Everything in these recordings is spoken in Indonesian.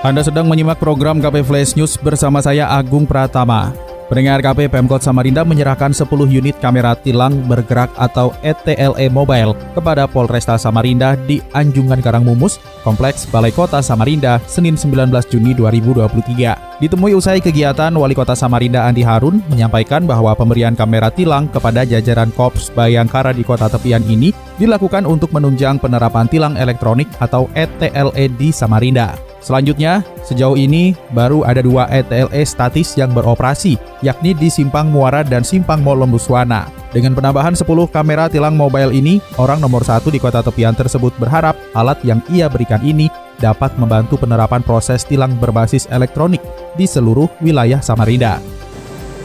Anda sedang menyimak program KP Flash News bersama saya Agung Pratama. Pendengar KP Pemkot Samarinda menyerahkan 10 unit kamera tilang bergerak atau ETLE Mobile kepada Polresta Samarinda di Anjungan Karangmumus, Kompleks Balai Kota Samarinda, Senin 19 Juni 2023. Ditemui usai kegiatan, Wali Kota Samarinda Andi Harun menyampaikan bahwa pemberian kamera tilang kepada jajaran Korps Bayangkara di kota tepian ini dilakukan untuk menunjang penerapan tilang elektronik atau ETLE di Samarinda. Selanjutnya, sejauh ini baru ada dua ETLE statis yang beroperasi, yakni di Simpang Muara dan Simpang Mall Lembuswana. Dengan penambahan 10 kamera tilang mobile ini, orang nomor satu di kota tepian tersebut berharap alat yang ia berikan ini dapat membantu penerapan proses tilang berbasis elektronik di seluruh wilayah Samarinda.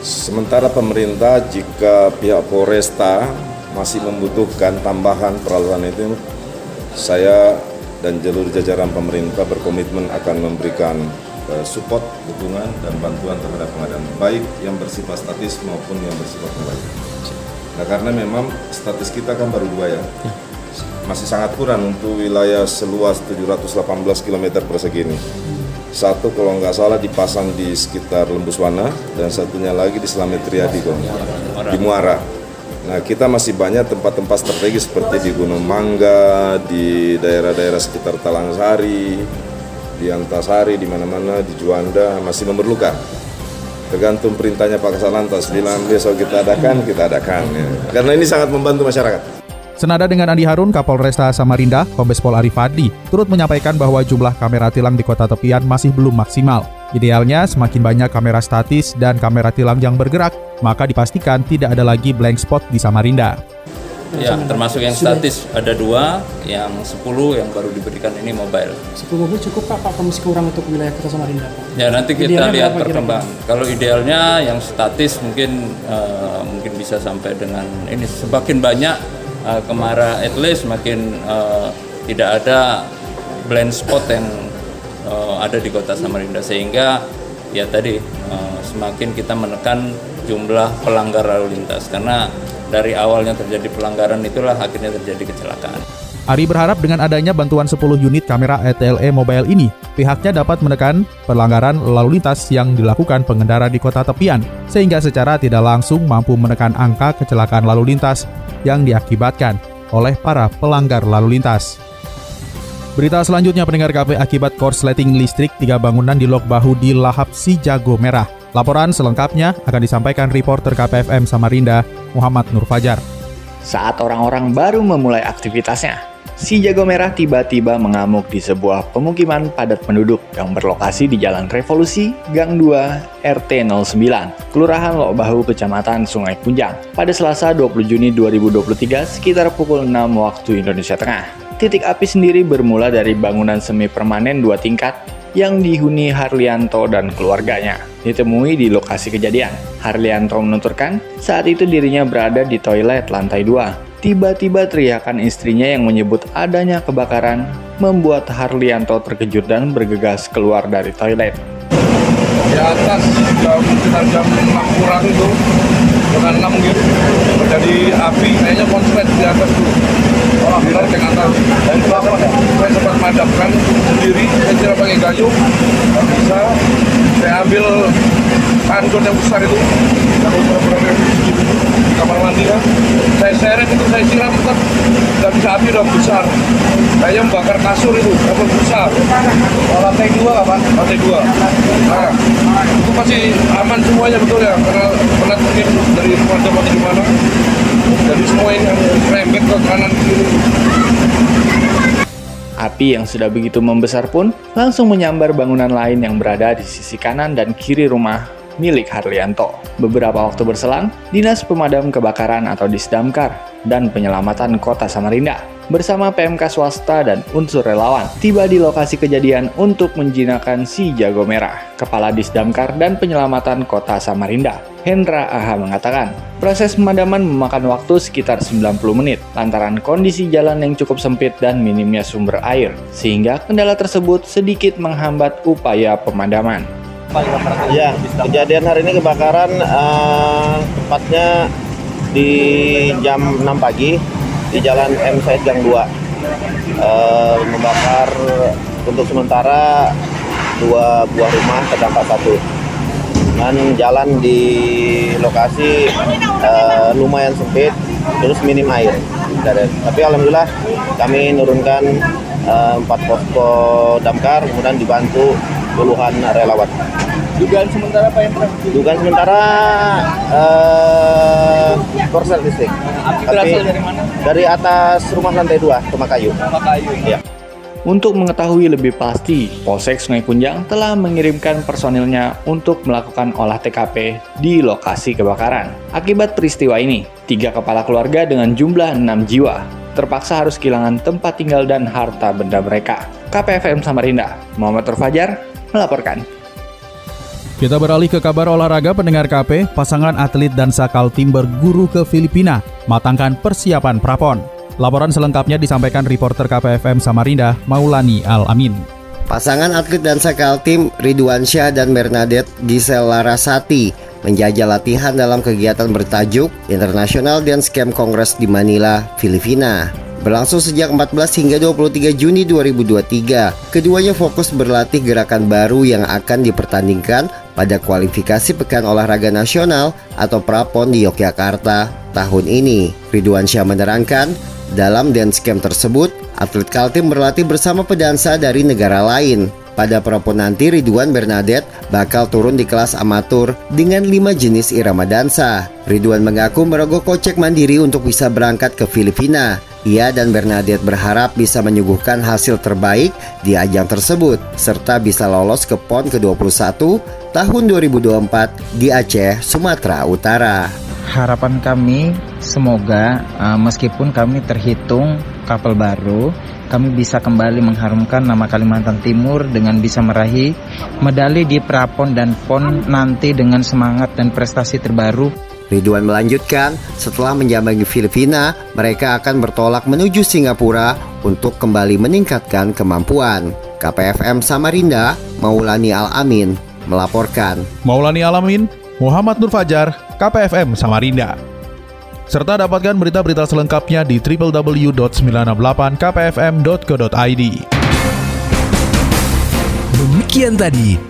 Sementara pemerintah jika pihak Polresta masih membutuhkan tambahan peralatan itu, saya dan jalur jajaran pemerintah berkomitmen akan memberikan uh, support, dukungan, dan bantuan terhadap pengadaan baik yang bersifat statis maupun yang bersifat mobile. Nah karena memang statis kita kan baru dua ya, masih sangat kurang untuk wilayah seluas 718 km persegi ini. Satu kalau nggak salah dipasang di sekitar Lembuswana dan satunya lagi di Selamet Riyadi di Muara. Nah, kita masih banyak tempat-tempat strategis seperti di Gunung Mangga, di daerah-daerah sekitar Talangsari, di Antasari, di mana-mana, di Juanda masih memerlukan. Tergantung perintahnya Pak Kasalantas, bilang besok kita adakan, kita adakan. Ya. Karena ini sangat membantu masyarakat. Senada dengan Andi Harun, Kapolresta Samarinda, Kombes Pol Arif turut menyampaikan bahwa jumlah kamera tilang di kota tepian masih belum maksimal. Idealnya, semakin banyak kamera statis dan kamera tilang yang bergerak, maka dipastikan tidak ada lagi blank spot di Samarinda. Ya, termasuk yang statis ada dua, yang 10 yang baru diberikan ini mobile. 10 mobil cukup Pak, Pak masih kurang untuk wilayah kota Samarinda Pak? Ya nanti kita idealnya lihat perkembangan. Kalau idealnya yang statis mungkin uh, mungkin bisa sampai dengan ini semakin banyak uh, kemara at least semakin uh, tidak ada blind spot yang uh, ada di kota Samarinda sehingga ya tadi uh, semakin kita menekan jumlah pelanggar lalu lintas karena dari awalnya terjadi pelanggaran itulah akhirnya terjadi kecelakaan. Ari berharap dengan adanya bantuan 10 unit kamera ETLE mobile ini, pihaknya dapat menekan pelanggaran lalu lintas yang dilakukan pengendara di kota tepian, sehingga secara tidak langsung mampu menekan angka kecelakaan lalu lintas yang diakibatkan oleh para pelanggar lalu lintas. Berita selanjutnya pendengar KP akibat korsleting listrik tiga bangunan di Lok Bahu di Lahap Si Jago Merah. Laporan selengkapnya akan disampaikan reporter KPFM Samarinda, Muhammad Nur Fajar. Saat orang-orang baru memulai aktivitasnya, si jago merah tiba-tiba mengamuk di sebuah pemukiman padat penduduk yang berlokasi di Jalan Revolusi, Gang 2, RT 09, Kelurahan Lok Bahu, Kecamatan Sungai Punjang, pada Selasa 20 Juni 2023 sekitar pukul 6 waktu Indonesia Tengah. Titik api sendiri bermula dari bangunan semi permanen dua tingkat yang dihuni Harlianto dan keluarganya. Ditemui di lokasi kejadian, Harlianto menuturkan saat itu dirinya berada di toilet lantai 2. Tiba-tiba teriakan istrinya yang menyebut adanya kebakaran membuat Harlianto terkejut dan bergegas keluar dari toilet. Di atas jam sekitar jam 6 kurang itu, dengan 6 gitu, terjadi api, kayaknya konslet di atas tuh orang bilang dengan atas dan berapa saya sempat madamkan sendiri saya kayu nggak bisa saya ambil kandun yang besar itu. Yang ukuran di kamar mandi kan saya seret itu saya siram tetap. Nggak bisa api udah besar. Kayaknya membakar kasur itu kasur besar. Oh, lantai dua apa lantai dua. Nah itu masih aman semuanya betul ya? Karena pernah mungkin dari pemadam atau gimana jadi semua ini rembet ke kanan kiri Api yang sudah begitu membesar pun langsung menyambar bangunan lain yang berada di sisi kanan dan kiri rumah milik Harlianto. Beberapa waktu berselang, Dinas Pemadam Kebakaran atau Disdamkar dan Penyelamatan Kota Samarinda bersama PMK swasta dan unsur relawan tiba di lokasi kejadian untuk menjinakkan si jago merah. Kepala Disdamkar dan Penyelamatan Kota Samarinda, Hendra Aha mengatakan, proses pemadaman memakan waktu sekitar 90 menit lantaran kondisi jalan yang cukup sempit dan minimnya sumber air, sehingga kendala tersebut sedikit menghambat upaya pemadaman. Ya, kejadian hari ini kebakaran uh, tepatnya di jam 6 pagi di Jalan M Said Gang 2. Uh, membakar untuk sementara dua buah rumah terdampak satu. Dan jalan di lokasi uh, lumayan sempit, terus minim air. Tapi alhamdulillah kami nurunkan empat posko damkar, kemudian dibantu puluhan relawan. Dugaan sementara apa yang Dugaan sementara uh, korsel listrik. Api berasal dari mana? Dari atas rumah lantai dua, rumah kayu. Rumah kayu. Ya. Untuk mengetahui lebih pasti, Polsek Sungai Kunjang telah mengirimkan personilnya untuk melakukan olah TKP di lokasi kebakaran. Akibat peristiwa ini, tiga kepala keluarga dengan jumlah 6 jiwa terpaksa harus kehilangan tempat tinggal dan harta benda mereka. KPFM Samarinda, Muhammad Turfajar, melaporkan. Kita beralih ke kabar olahraga pendengar KP, pasangan atlet dan sakal tim berguru ke Filipina, matangkan persiapan prapon. Laporan selengkapnya disampaikan reporter KPFM Samarinda, Maulani Al-Amin. Pasangan atlet dan sakal tim Ridwan Syah dan Bernadette Giselle Larasati menjajal latihan dalam kegiatan bertajuk International Dance Camp Congress di Manila, Filipina. Berlangsung sejak 14 hingga 23 Juni 2023, keduanya fokus berlatih gerakan baru yang akan dipertandingkan pada kualifikasi Pekan Olahraga Nasional atau Prapon di Yogyakarta tahun ini. Ridwan Syah menerangkan, dalam dance camp tersebut, atlet Kaltim berlatih bersama pedansa dari negara lain. Pada Prapon nanti Ridwan Bernadette bakal turun di kelas amatur dengan lima jenis irama dansa. Ridwan mengaku merogoh kocek mandiri untuk bisa berangkat ke Filipina. Ia dan Bernadette berharap bisa menyuguhkan hasil terbaik di ajang tersebut serta bisa lolos ke PON ke-21 tahun 2024 di Aceh, Sumatera Utara. Harapan kami semoga uh, meskipun kami terhitung kapal baru, kami bisa kembali mengharumkan nama Kalimantan Timur dengan bisa meraih medali di Prapon dan PON nanti dengan semangat dan prestasi terbaru Ridwan melanjutkan, setelah menjambangi Filipina, mereka akan bertolak menuju Singapura untuk kembali meningkatkan kemampuan. KPFM Samarinda, Maulani Al-Amin, melaporkan. Maulani Al-Amin, Muhammad Nur Fajar, KPFM Samarinda. Serta dapatkan berita-berita selengkapnya di www.968kpfm.co.id. Demikian tadi